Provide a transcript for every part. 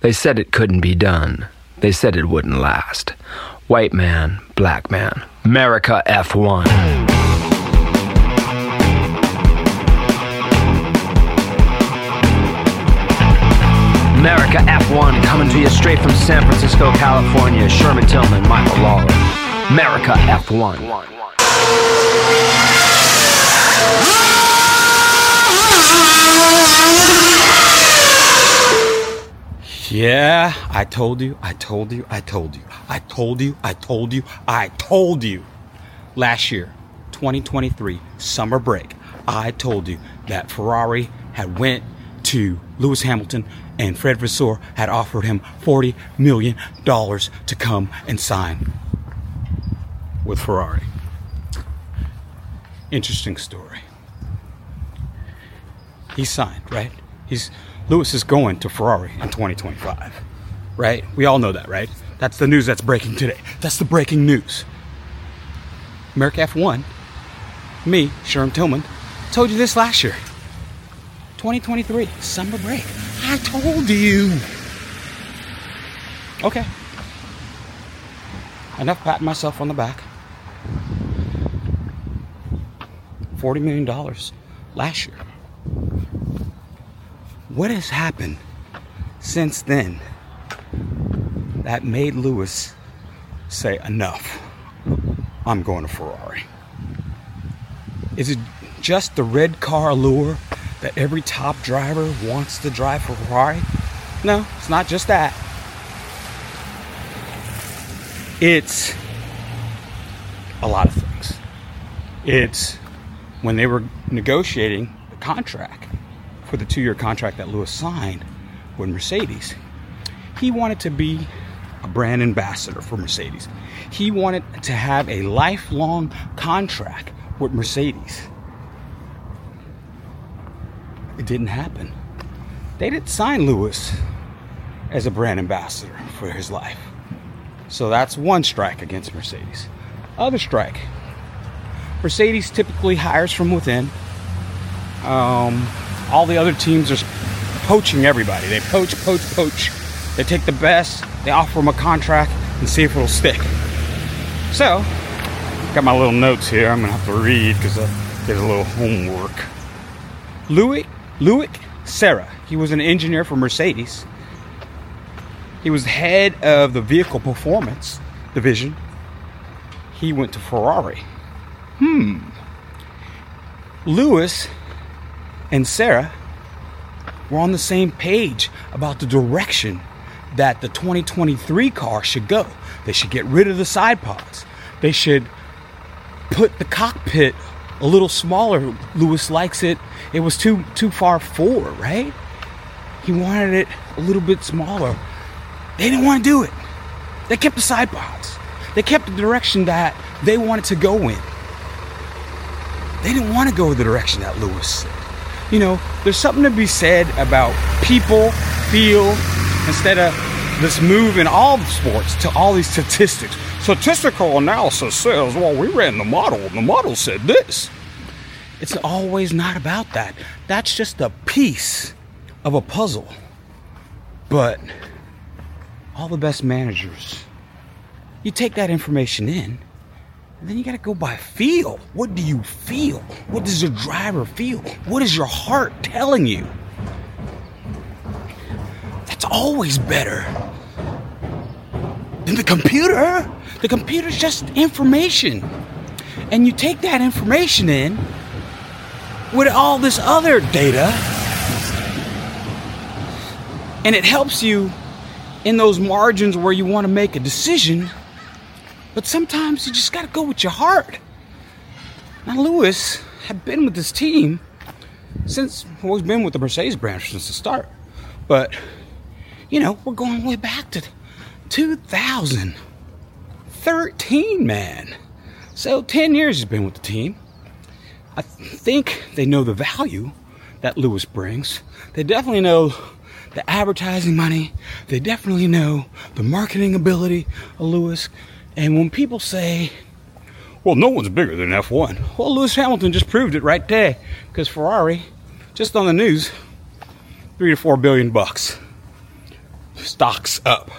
They said it couldn't be done. They said it wouldn't last. White man, black man. America F1. America F1 coming to you straight from San Francisco, California. Sherman Tillman, Michael Lawler. America F1. Yeah, I told you, I told you, I told you, I told you, I told you, I told you. Last year, 2023, summer break, I told you that Ferrari had went to Lewis Hamilton and Fred Vasseur had offered him 40 million dollars to come and sign with Ferrari. Interesting story. He signed, right? He's Lewis is going to Ferrari in 2025. Right? We all know that, right? That's the news that's breaking today. That's the breaking news. America F1, me, Sherm Tillman, told you this last year. 2023, summer break. I told you. Okay. Enough patting myself on the back. $40 million last year. What has happened since then that made Lewis say, enough? I'm going to Ferrari. Is it just the red car allure that every top driver wants to drive for Ferrari? No, it's not just that. It's a lot of things. It's when they were negotiating the contract for the two year contract that Lewis signed with Mercedes. He wanted to be a brand ambassador for Mercedes. He wanted to have a lifelong contract with Mercedes. It didn't happen. They didn't sign Lewis as a brand ambassador for his life. So that's one strike against Mercedes. Other strike Mercedes typically hires from within. Um, all the other teams are poaching everybody. They poach, poach, poach. They take the best, they offer them a contract, and see if it'll stick. So, got my little notes here. I'm gonna have to read because I did a little homework. Louis Loic Serra. He was an engineer for Mercedes. He was head of the vehicle performance division. He went to Ferrari. Hmm. Lewis and Serra were on the same page about the direction that the 2023 car should go. They should get rid of the side pods. They should put the cockpit a little smaller. Lewis likes it. It was too too far forward, right? He wanted it a little bit smaller. They didn't want to do it. They kept the side pods. They kept the direction that they wanted to go in. They didn't want to go the direction that Lewis said you know, there's something to be said about people, feel, instead of this move in all the sports to all these statistics. Statistical analysis says, well, we ran the model, and the model said this. It's always not about that. That's just a piece of a puzzle. But all the best managers, you take that information in and then you got to go by feel. What do you feel? What does your driver feel? What is your heart telling you? That's always better than the computer. The computer's just information. And you take that information in with all this other data, and it helps you in those margins where you want to make a decision but sometimes you just got to go with your heart. Now, Lewis had been with this team since, well, he's been with the Mercedes branch since the start. But, you know, we're going way back to 2013, man. So, 10 years he's been with the team. I think they know the value that Lewis brings. They definitely know the advertising money. They definitely know the marketing ability of Lewis. And when people say, well, no one's bigger than F1, well, Lewis Hamilton just proved it right there because Ferrari, just on the news, three to four billion bucks. stock's up.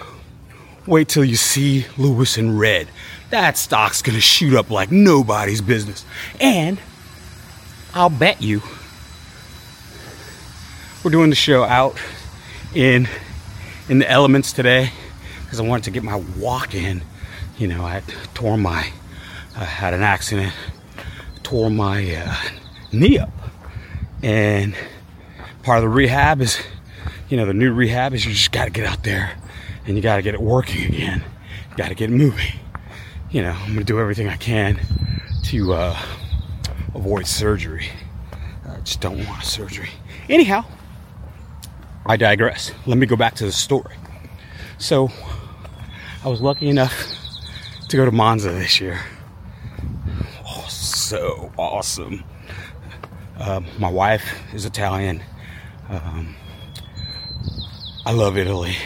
Wait till you see Lewis in red. That stock's gonna shoot up like nobody's business. And I'll bet you we're doing the show out in in the elements today because I wanted to get my walk in. You know, I tore my I had an accident, tore my uh, knee up, and part of the rehab is, you know, the new rehab is you just got to get out there and you got to get it working again. You got to get it moving. You know, I'm gonna do everything I can to uh, avoid surgery. I just don't want surgery. Anyhow, I digress. Let me go back to the story. So, I was lucky enough to go to Monza this year. Oh, so awesome. Uh, my wife is Italian. Um, I love Italy.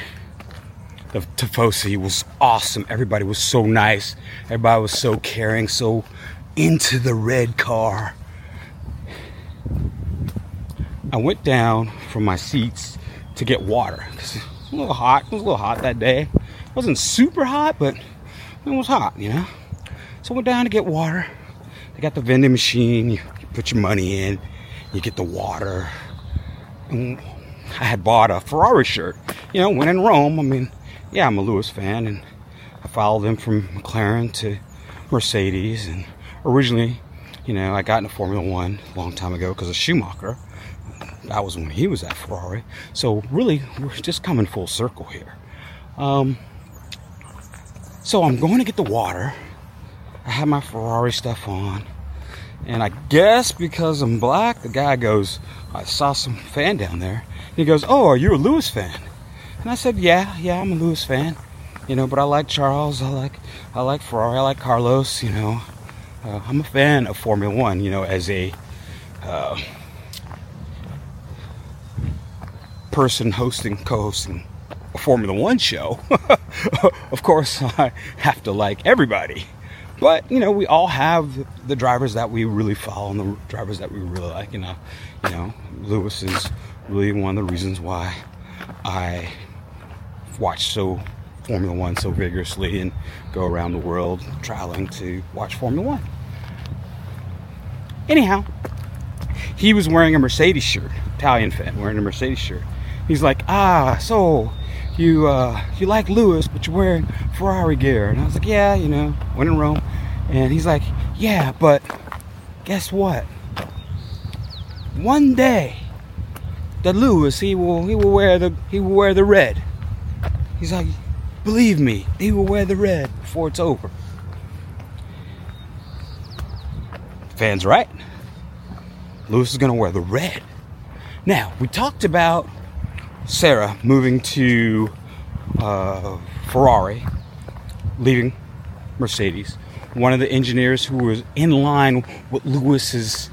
The Tifosi was awesome. Everybody was so nice. Everybody was so caring, so into the red car. I went down from my seats to get water it was a little hot. It was a little hot that day. It wasn't super hot, but it was hot, you know. So I went down to get water. They got the vending machine. You, you put your money in. You get the water. And I had bought a Ferrari shirt. You know, when in Rome, I mean, yeah, I'm a Lewis fan, and I followed them from McLaren to Mercedes. And originally, you know, I got into Formula One a long time ago because of Schumacher. That was when he was at Ferrari. So really, we're just coming full circle here. Um, so I'm going to get the water. I have my Ferrari stuff on. And I guess because I'm black, the guy goes, I saw some fan down there. He goes, Oh, are you a Lewis fan? And I said, Yeah, yeah, I'm a Lewis fan. You know, but I like Charles, I like I like Ferrari, I like Carlos, you know. Uh, I'm a fan of Formula One, you know, as a uh, person hosting, co-hosting a Formula One show. of course, I have to like everybody. But you know, we all have the drivers that we really follow and the drivers that we really like. You know, you know, Lewis is really one of the reasons why I watch so Formula One so vigorously and go around the world traveling to watch Formula One. Anyhow, he was wearing a Mercedes shirt, Italian fan, wearing a Mercedes shirt. He's like, ah, so you uh, you like Lewis, but you're wearing Ferrari gear. And I was like, yeah, you know, when in Rome. And he's like, yeah, but guess what? One day, the Lewis he will he will wear the he will wear the red. He's like, believe me, he will wear the red before it's over. Fans right. Lewis is gonna wear the red. Now we talked about Serra moving to uh, Ferrari, leaving Mercedes. One of the engineers who was in line with Lewis's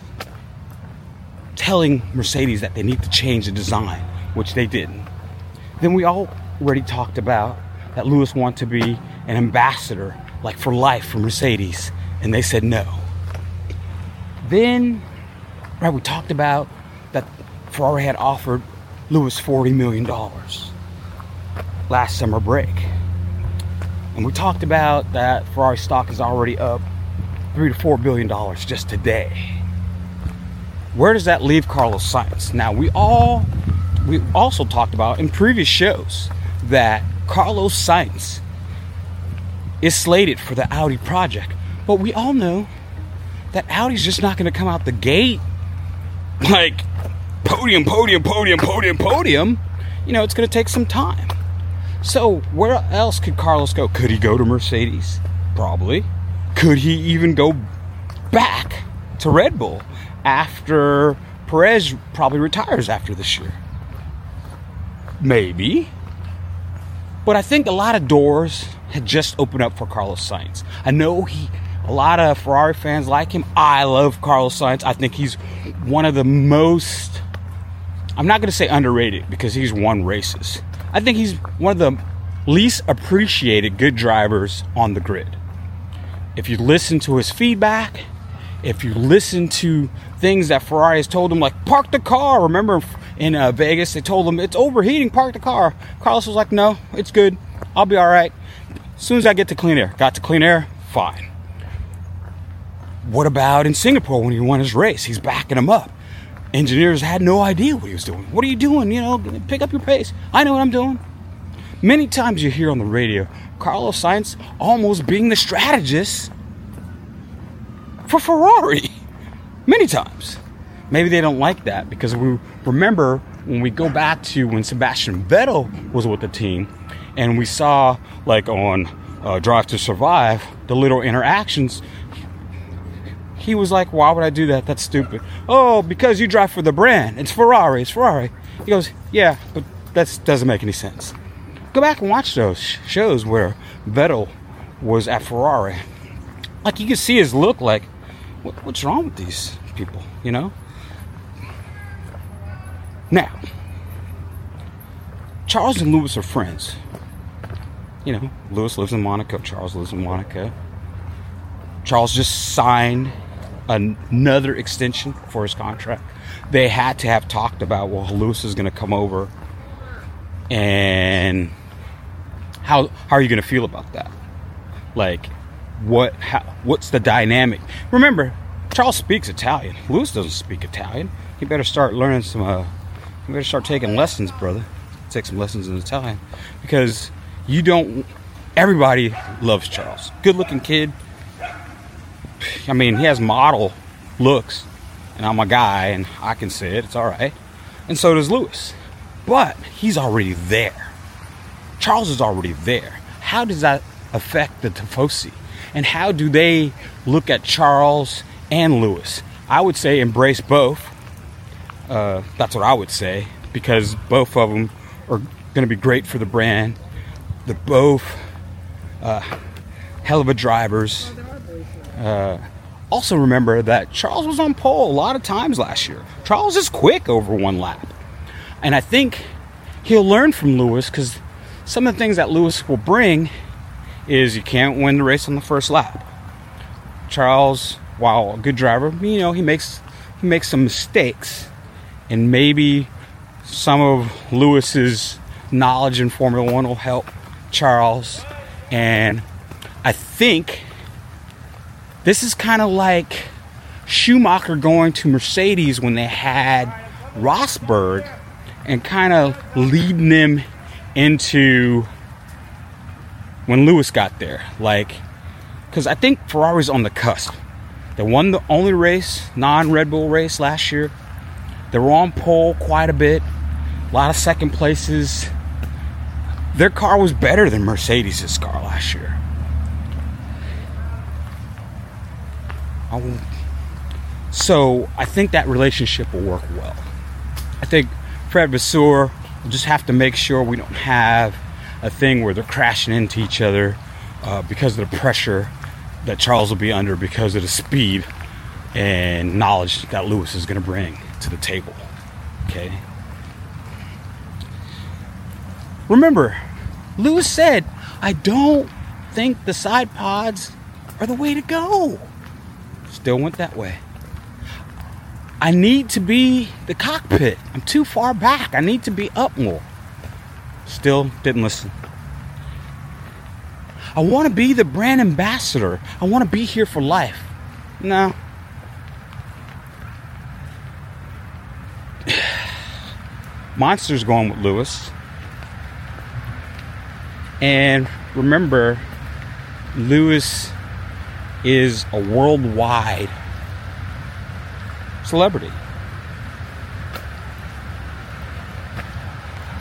telling Mercedes that they need to change the design, which they didn't. Then we already talked about that Lewis wanted to be an ambassador, like for life for Mercedes, and they said no. Then, right, we talked about that Ferrari had offered Lewis $40 million last summer break. And we talked about that Ferrari stock is already up three to four billion dollars just today. Where does that leave Carlos Sainz? Now we all we also talked about in previous shows that Carlos Sainz is slated for the Audi project. But we all know that Audi's just not going to come out the gate like podium, podium, podium, podium, podium, you know, it's going to take some time. So, where else could Carlos go? Could he go to Mercedes? Probably. Could he even go back to Red Bull after Perez probably retires after this year? Maybe. But I think a lot of doors had just opened up for Carlos Sainz. I know he a lot of Ferrari fans like him. I love Carlos Sainz. I think he's one of the most I'm not going to say underrated because he's won races. I think he's one of the least appreciated good drivers on the grid. If you listen to his feedback, if you listen to things that Ferrari has told him, like park the car. Remember in uh, Vegas, they told him it's overheating, park the car. Carlos was like, no, it's good. I'll be all right. As soon as I get to clean air, got to clean air, fine. What about in Singapore when he won his race? He's backing him up. Engineers had no idea what he was doing. What are you doing? You know, pick up your pace. I know what I'm doing. Many times you hear on the radio Carlos Sainz almost being the strategist for Ferrari. Many times. Maybe they don't like that because we remember when we go back to when Sebastian Vettel was with the team and we saw, like on uh, Drive to Survive, the little interactions. He was like, Why would I do that? That's stupid. Oh, because you drive for the brand. It's Ferrari. It's Ferrari. He goes, Yeah, but that doesn't make any sense. Go back and watch those shows where Vettel was at Ferrari. Like you can see his look like, what, what's wrong with these people, you know? Now, Charles and Lewis are friends. You know, Lewis lives in Monaco, Charles lives in Monaco. Charles just signed another extension for his contract. They had to have talked about, well, Lewis is going to come over and how how are you going to feel about that? Like, what? How, what's the dynamic? Remember, Charles speaks Italian. Lewis doesn't speak Italian. He better start learning some. Uh, you better start taking lessons, brother. Take some lessons in Italian, because you don't. Everybody loves Charles. Good-looking kid. I mean, he has model looks, and I'm a guy, and I can say it. It's all right. And so does Lewis. But he's already there. Charles is already there. How does that affect the Tifosi? And how do they look at Charles and Lewis? I would say embrace both. Uh, that's what I would say because both of them are going to be great for the brand. They're both uh, hell of a drivers. Uh, also, remember that Charles was on pole a lot of times last year. Charles is quick over one lap. And I think he'll learn from Lewis because some of the things that Lewis will bring is you can't win the race on the first lap. Charles, while a good driver, you know, he makes he makes some mistakes. And maybe some of Lewis's knowledge in Formula One will help Charles. And I think this is kind of like Schumacher going to Mercedes when they had Rosberg and kind of leading them into when Lewis got there. Like, because I think Ferrari's on the cusp. They won the only race, non Red Bull race last year. They were on pole quite a bit, a lot of second places. Their car was better than Mercedes' car last year. So I think that relationship will work well. I think Fred Vasseur We'll just have to make sure we don't have a thing where they're crashing into each other uh, because of the pressure that Charles will be under because of the speed and knowledge that Lewis is going to bring to the table. Okay. Remember, Lewis said, I don't think the side pods are the way to go. Still went that way. I need to be the cockpit. I'm too far back. I need to be up more. Still didn't listen. I want to be the brand ambassador. I want to be here for life. No. Monster's going with Lewis. And remember, Lewis is a worldwide celebrity.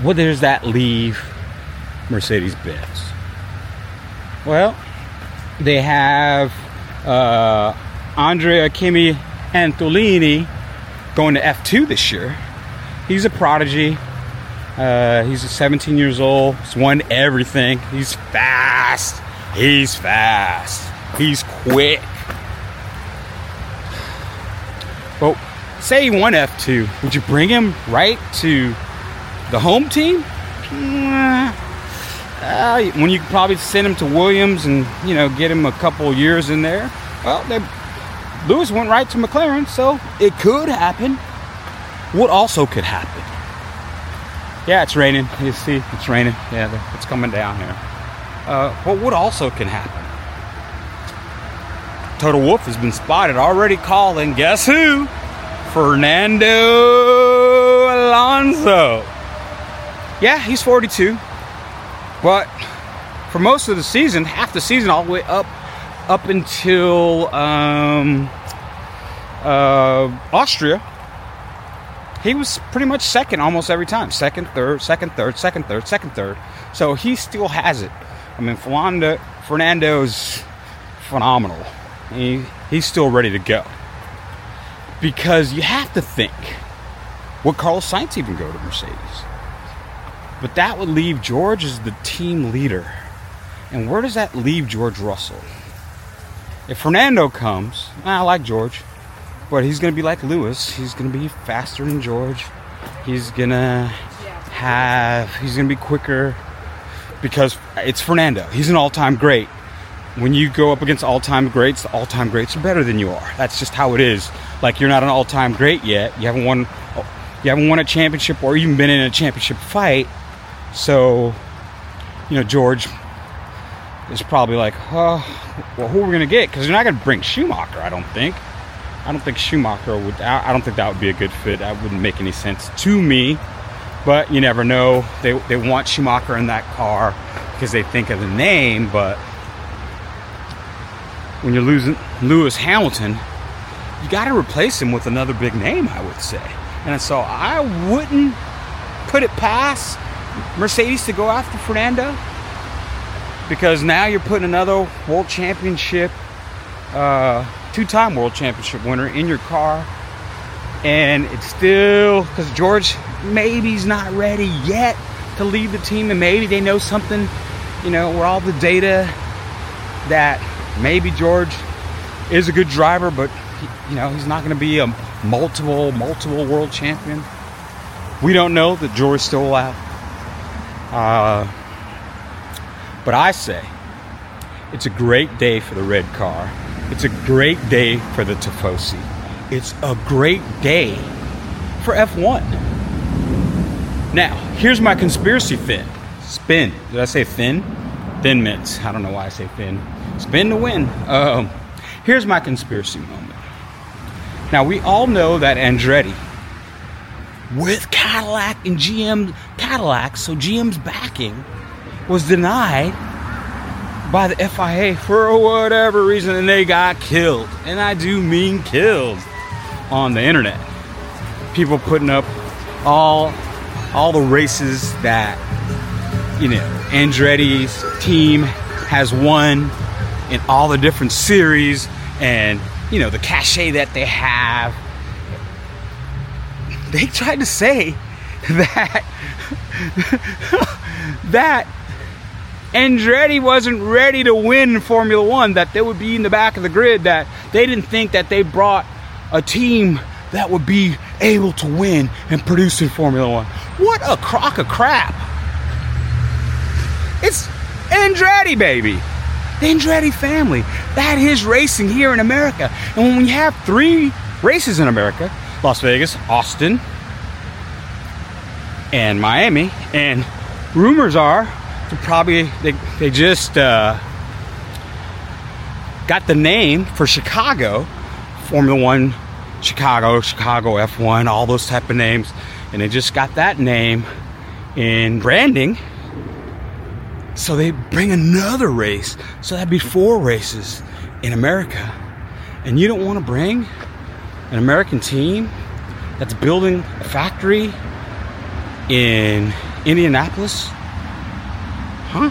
What does that leave Mercedes Benz? Well, they have uh, Andrea Kimi Antonelli going to F2 this year. He's a prodigy. Uh, he's 17 years old. He's won everything. He's fast. He's fast. He's quick. Well, say he won F2, would you bring him right to the home team? Uh, when you could probably send him to Williams and you know get him a couple years in there. Well, Lewis went right to McLaren, so it could happen. What also could happen? Yeah, it's raining. You see, it's raining. Yeah, it's coming down here. Uh, but what also can happen? Toto Wolff has been spotted already calling. Guess who? Fernando Alonso. Yeah, he's 42. But for most of the season, half the season, all the way up up until um, uh, Austria, he was pretty much second almost every time. Second, third, second, third, second, third, second, third. So he still has it. I mean, Fernando, Fernando's phenomenal. He, he's still ready to go. Because you have to think, would Carlos Sainz even go to Mercedes? But that would leave George as the team leader. And where does that leave George Russell? If Fernando comes, I like George, but he's going to be like Lewis. He's going to be faster than George. He's going to have, he's going to be quicker because it's Fernando. He's an all time great. When you go up against all time greats, all time greats are better than you are. That's just how it is. Like you're not an all time great yet. You haven't won, you haven't won a championship or even been in a championship fight. So, you know, George is probably like, oh, well, who are we to get? Because you're not to bring Schumacher, I don't think. I don't think Schumacher would, I don't think that would be a good fit. That wouldn't make any sense to me. But you never know. They, they want Schumacher in that car because they think of the name. But when you're losing Lewis Hamilton, you got to replace him with another big name, I would say. And so I wouldn't put it past Mercedes to go after Fernando because now you're putting another world championship, uh, two-time world championship winner in your car, and it's still because George maybe he's not ready yet to lead the team, and maybe they know something, you know, where all the data that maybe George is a good driver, but you know he's not going to be a multiple, multiple world champion. We don't know that George's still alive. Uh, but I say it's a great day for the red car. It's a great day for the Tifosi. It's a great day for F1. Now, here's my conspiracy fin. Spin. Did I say fin? Thin mints. I don't know why I say thin. Spin to win. Um, here's my conspiracy moment. Now, we all know that Andretti, with Cadillac and GM Cadillac, so GM's backing, was denied by the FIA for whatever reason and they got killed. And I do mean killed on the internet. People putting up all all the races that you know Andretti's team has won in all the different series and you know the cachet that they have. They tried to say that that Andretti wasn't ready to win Formula One, that they would be in the back of the grid, that they didn't think that they brought a team that would be able to win and produce in Formula One. What a crock of crap! It's Andretti, baby. The Andretti family. That is racing here in America. And when we have three races in America Las Vegas, Austin, and Miami, and rumors are probably they, they just uh, got the name for Chicago, Formula One, Chicago, Chicago F1, all those type of names, and they just got that name in branding. So they bring another race, so that'd be four races in America, and you don't want to bring an American team that's building a factory in Indianapolis Huh?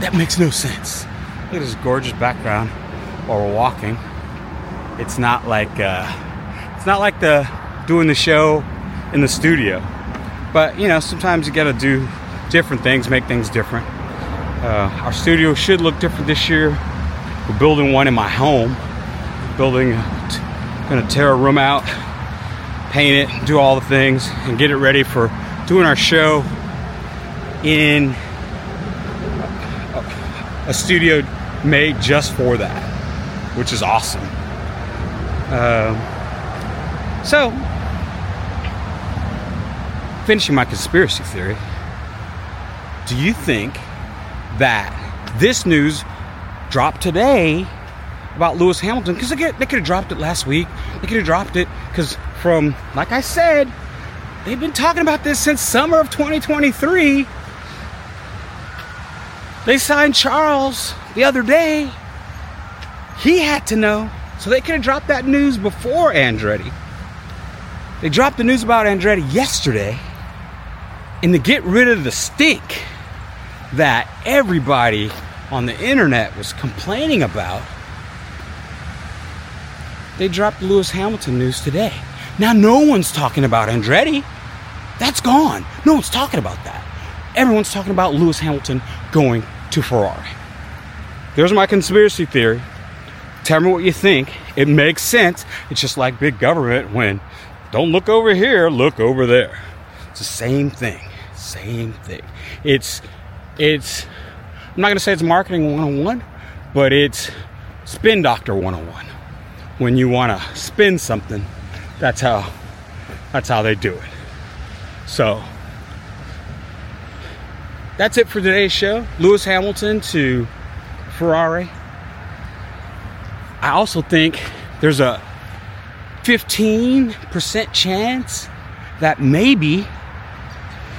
That makes no sense. Look at this gorgeous background while we're walking. It's not like uh, it's not like the doing the show in the studio, but you know sometimes you got to do different things, make things different. Uh, our studio should look different this year. We're building one in my home. Building, gonna tear a room out, paint it, do all the things, and get it ready for doing our show in a studio made just for that, which is awesome. Um, so, finishing my conspiracy theory, do you think that this news dropped today about Lewis Hamilton? Because they, they could have dropped it last week. They could have dropped it because, from like I said, they've been talking about this since summer of 2023. They signed Charles the other day. He had to know. So they could have dropped that news before Andretti. They dropped the news about Andretti yesterday. And to get rid of the stink that everybody on the internet was complaining about, they dropped Lewis Hamilton news today. Now, no one's talking about Andretti. That's gone. No one's talking about that. Everyone's talking about Lewis Hamilton going to Ferrari. There's my conspiracy theory. Tell me what you think. It makes sense. It's just like big government when don't look over here, look over there. It's the same thing. Same thing. It's it's I'm not gonna say it's marketing 101, but it's spin doctor 101. When you wanna spin something, that's how that's how they do it. So that's it for today's show. Lewis Hamilton to Ferrari. I also think there's a 15% chance that maybe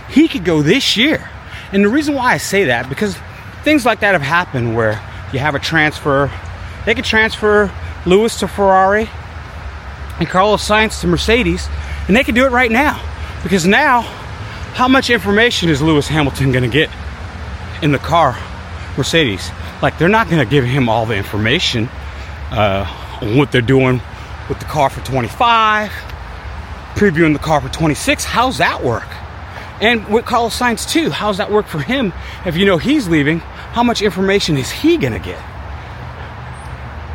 he could go this year. And the reason why I say that, because things like that have happened where you have a transfer, they could transfer Lewis to Ferrari and Carlos Sainz to Mercedes, and they could do it right now. Because now, how much information is Lewis Hamilton going to get in the car, Mercedes? Like, they're not going to give him all the information uh, on what they're doing with the car for 25, previewing the car for 26. How's that work? And with Carlos Sainz too, how's that work for him? If you know he's leaving, how much information is he gonna get?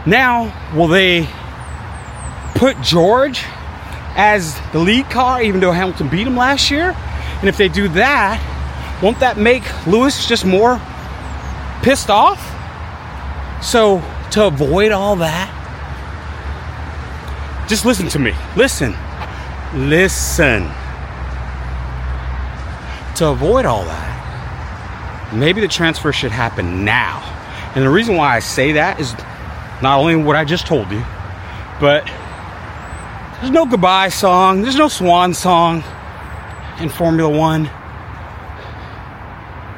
Now, will they put George as the lead car, even though Hamilton beat him last year? And if they do that, won't that make Lewis just more pissed off? So, to avoid all that, just listen to me. Listen. Listen. To avoid all that, maybe the transfer should happen now. And the reason why I say that is not only what I just told you, but there's no goodbye song, there's no swan song in Formula One.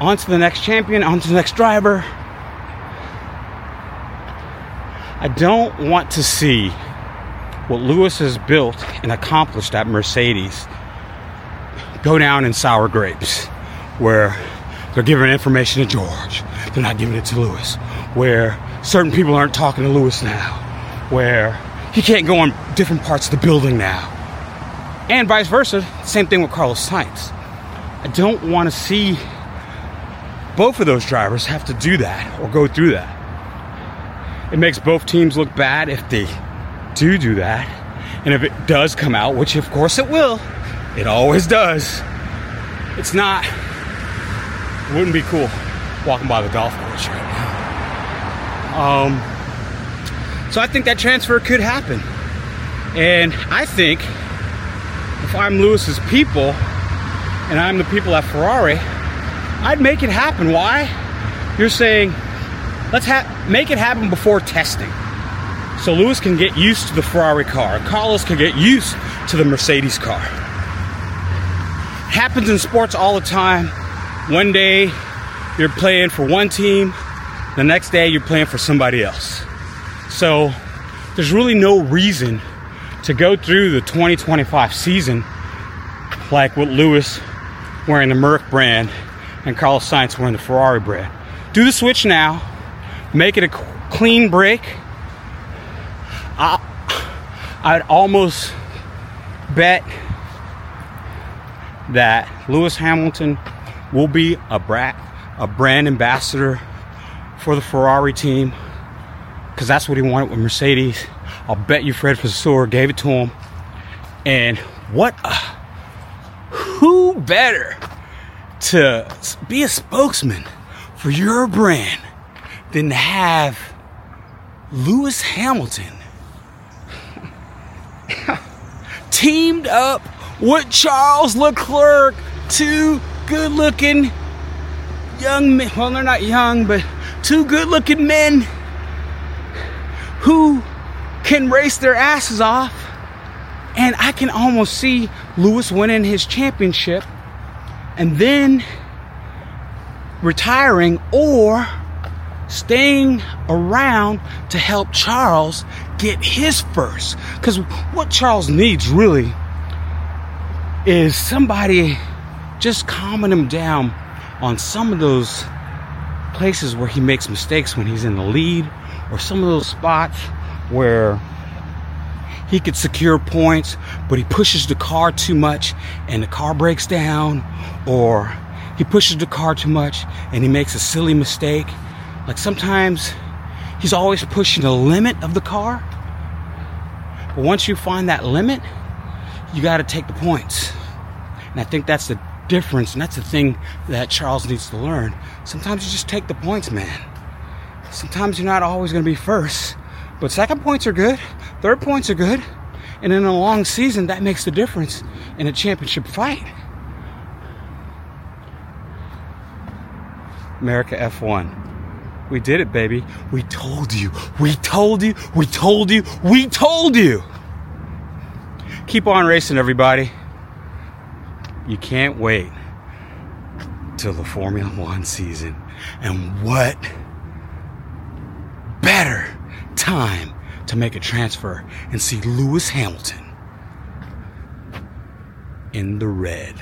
On to the next champion, on to the next driver. I don't want to see what Lewis has built and accomplished at Mercedes go down in sour grapes, where they're giving information to George, they're not giving it to Lewis, where certain people aren't talking to Lewis now, where he can't go on different parts of the building now, and vice versa. Same thing with Carlos Sainz. I don't want to see both of those drivers have to do that or go through that. It makes both teams look bad if they do do that. And if it does come out, which of course it will, it always does, it's not, wouldn't be cool walking by the golf course right now. Um, so I think that transfer could happen. And I think if I'm Lewis's people and I'm the people at Ferrari, I'd make it happen. Why? You're saying, let's ha- make it happen before testing. So Lewis can get used to the Ferrari car. Carlos can get used to the Mercedes car. Happens in sports all the time. One day you're playing for one team, the next day you're playing for somebody else. So there's really no reason to go through the 2025 season like with Lewis wearing the Merc brand and Carlos Sainz wearing the Ferrari brand. Do the switch now, make it a clean break. I, I'd almost bet that Lewis Hamilton will be a brat, a brand ambassador for the Ferrari team because that's what he wanted with Mercedes. I'll bet you Fred Vasseur gave it to him. And what a, who better to be a spokesman for your brand than to have Lewis Hamilton teamed up with Charles Leclerc, two good looking young men. Well, they're not young, but two good looking men who can race their asses off. And I can almost see Lewis winning his championship and then retiring or staying around to help Charles get his first. Because what Charles needs really is somebody just calming him down on some of those places where he makes mistakes when he's in the lead or some of those spots where he could secure points, but he pushes the car too much and the car breaks down, or he pushes the car too much and he makes a silly mistake. Like sometimes he's always pushing the limit of the car, but once you find that limit, you got to take the points. And I think that's the difference, and that's the thing that Charles needs to learn. Sometimes you just take the points, man. Sometimes you're not always going to be first, but second points are good, third points are good, and in a long season, that makes the difference in a championship fight. America F1. We did it, baby. We told you. We told you. We told you. We told you. Keep on racing, everybody. You can't wait till the Formula One season. And what better time to make a transfer and see Lewis Hamilton in the red.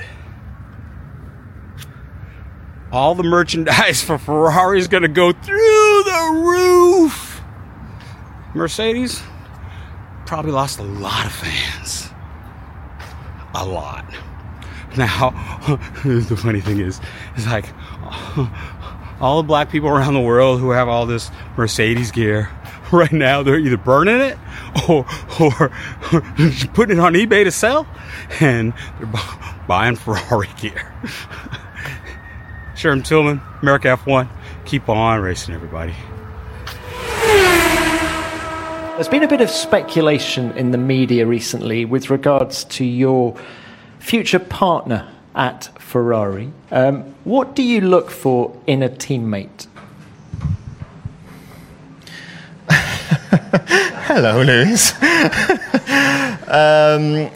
All the merchandise for Ferrari is going to go through the roof. Mercedes probably lost a lot of fans. A lot. Now, the funny thing is, it's like all the black people around the world who have all this Mercedes gear right now, they're either burning it or, or putting it on eBay to sell, and they're buying Ferrari gear. Sherman Tillman, America F1, keep on racing, everybody. There's been a bit of speculation in the media recently with regards to your future partner at Ferrari. Um, what do you look for in a teammate? Hello, Lewis. um,